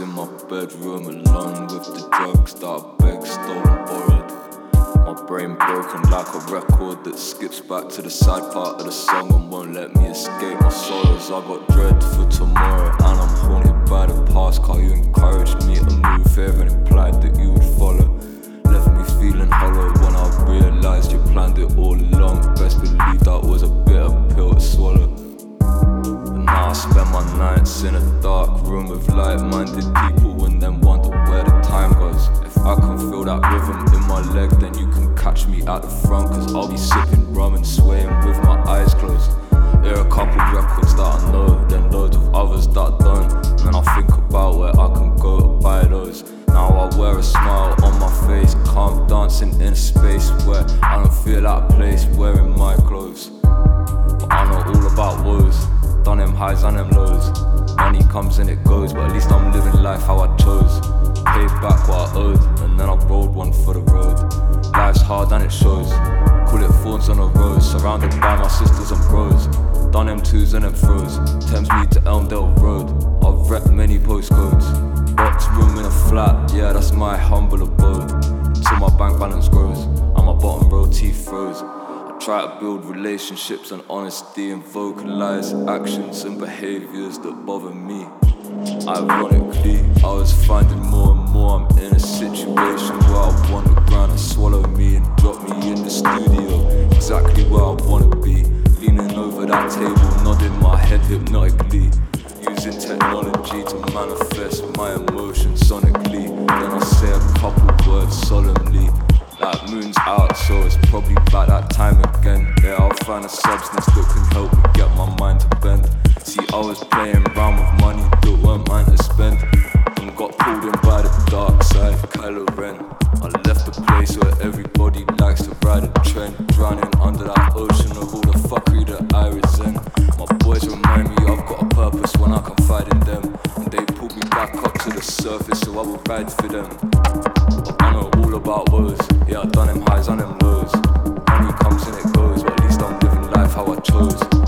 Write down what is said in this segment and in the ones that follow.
in my bedroom alone with the drugs that I begged, stolen, borrowed. My brain broken like a record that skips back to the side part of the song and won't let me escape my sorrows. I got dread for tomorrow and I'm haunted by the past. Cause you encouraged me to move here and implied that you would follow. Left me feeling hollow when I realized you planned it all along. Best believe that was a bitter pill to swallow. I spend my nights in a dark room with like-minded people and then wonder where the time goes. If I can feel that rhythm in my leg, then you can catch me at the front, cause I'll be sipping rum and swaying with my eyes closed. There are a couple records that I know, then loads of others that I don't. And then I think about where I can go to buy those. Now I wear a smile on my face, calm dancing in a space where I don't feel out of place wearing my clothes. But I know all about woes, done them highs and them lows. Money comes and it goes, but at least I'm living life how I chose. Paid back what I owed, and then I rolled one for the road. Life's hard and it shows. Call it thorns on a rose, surrounded by my sisters and bros. Done them twos and them throws. Thamesmead to Elmdale Road. I've repped many postcodes. Box room in a flat, yeah, that's my humble abode. Till my bank balance grows, and my bottom row teeth froze. Try to build relationships and honesty and vocalize actions and behaviors that bother me. Ironically, I was finding more and more I'm in a situation where I want the ground to swallow me and drop me in the studio. Exactly where I wanna be. Leaning over that table, nodding my head hypnotically. Using technology to manifest my emotions sonically. Then I say a couple words solemnly. That moon's out, so it's probably about that time again. Yeah, I'll find a substance that can help me get my mind to bend. See, I was playing around with money that weren't mine to spend. And got pulled in by the dark side, Kylo Ren. I left the place where everybody likes to ride a trend. Drowning under that ocean of all the fuckery that I resent. My boys remind me I've got a purpose when I confide in them. Back up to the surface so I will ride for them. I know all about woes. Yeah, I've done them highs and them lows. Money comes and it goes, but at least I'm living life how I chose.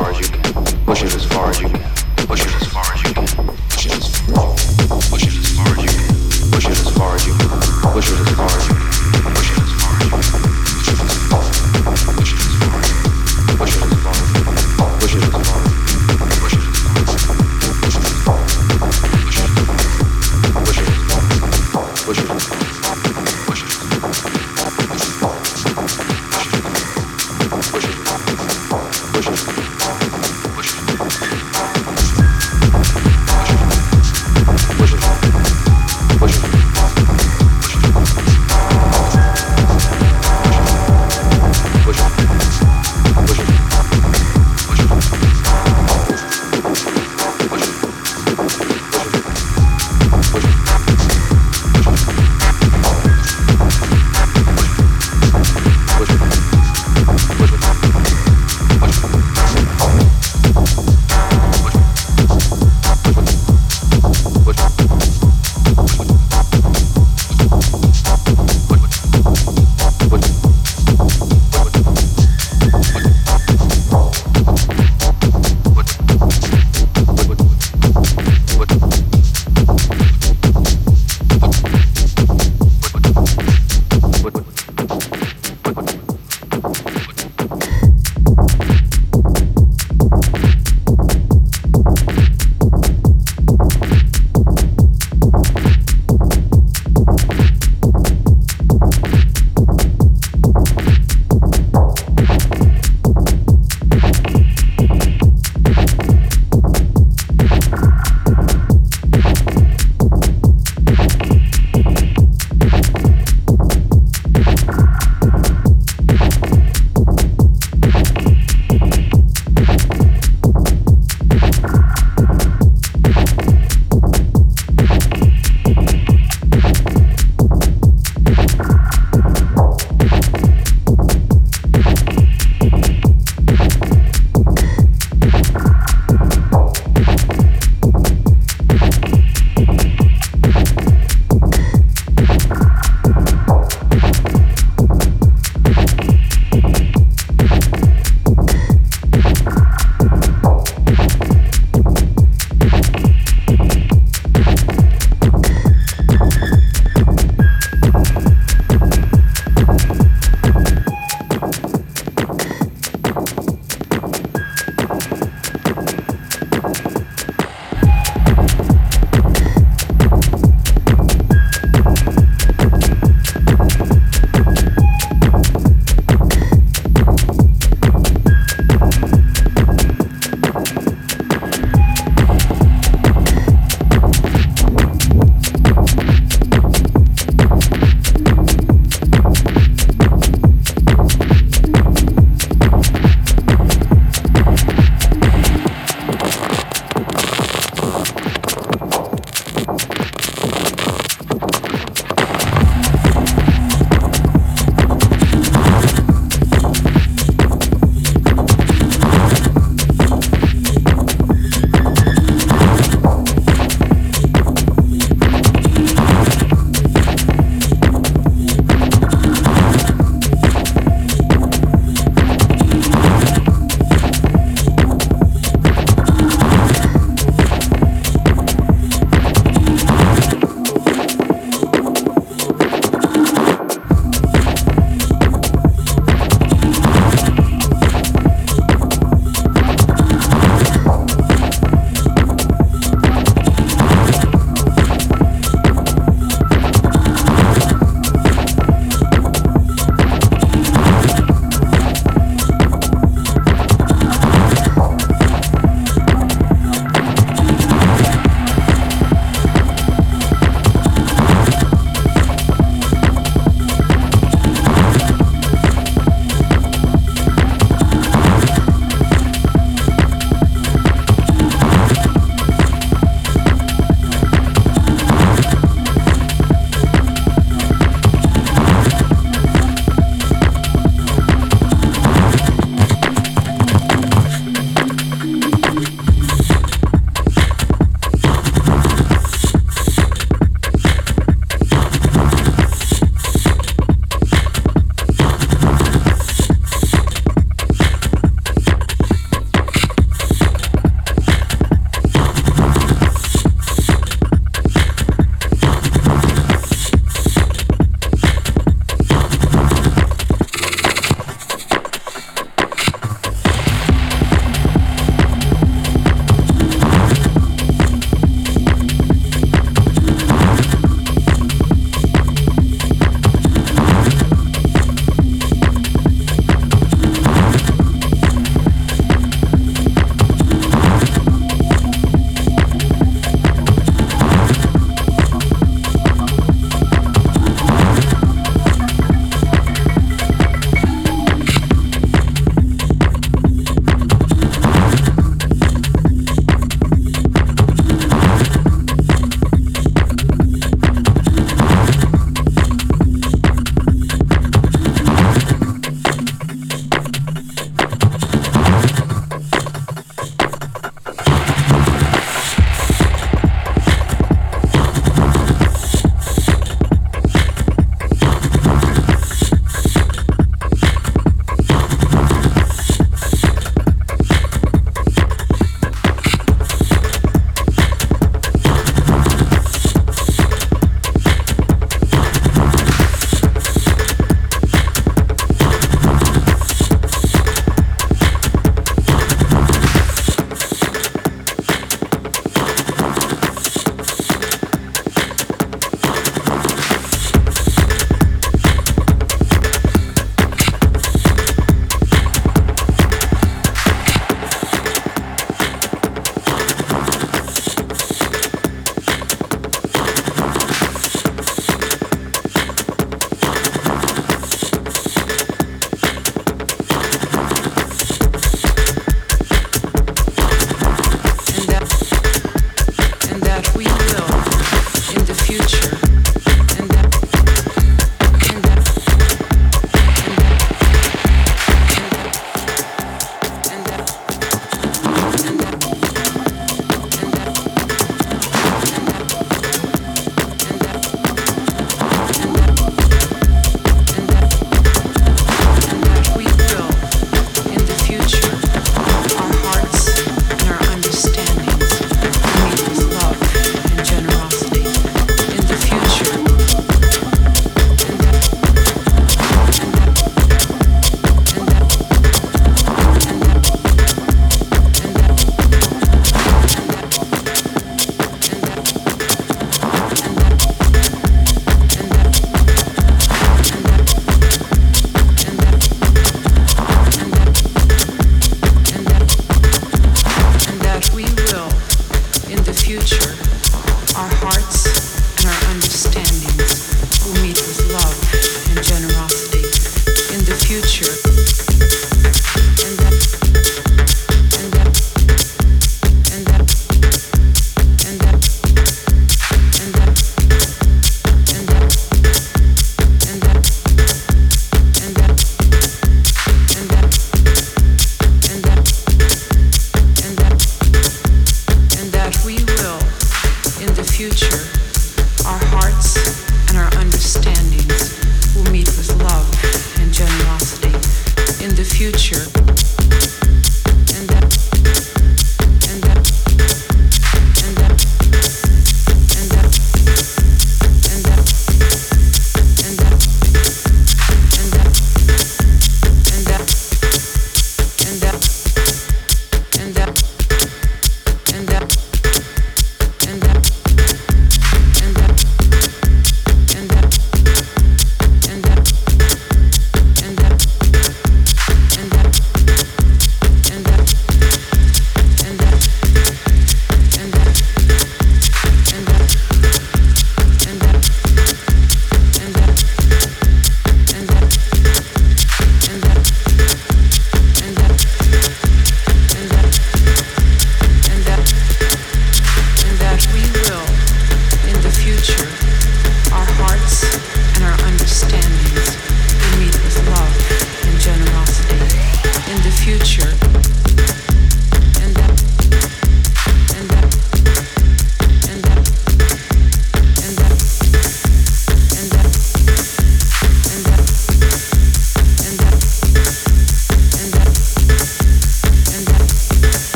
far as you can. Push it as far as you can.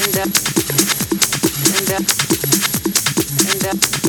and up. And up. And up.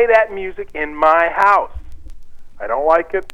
play that music in my house. I don't like it.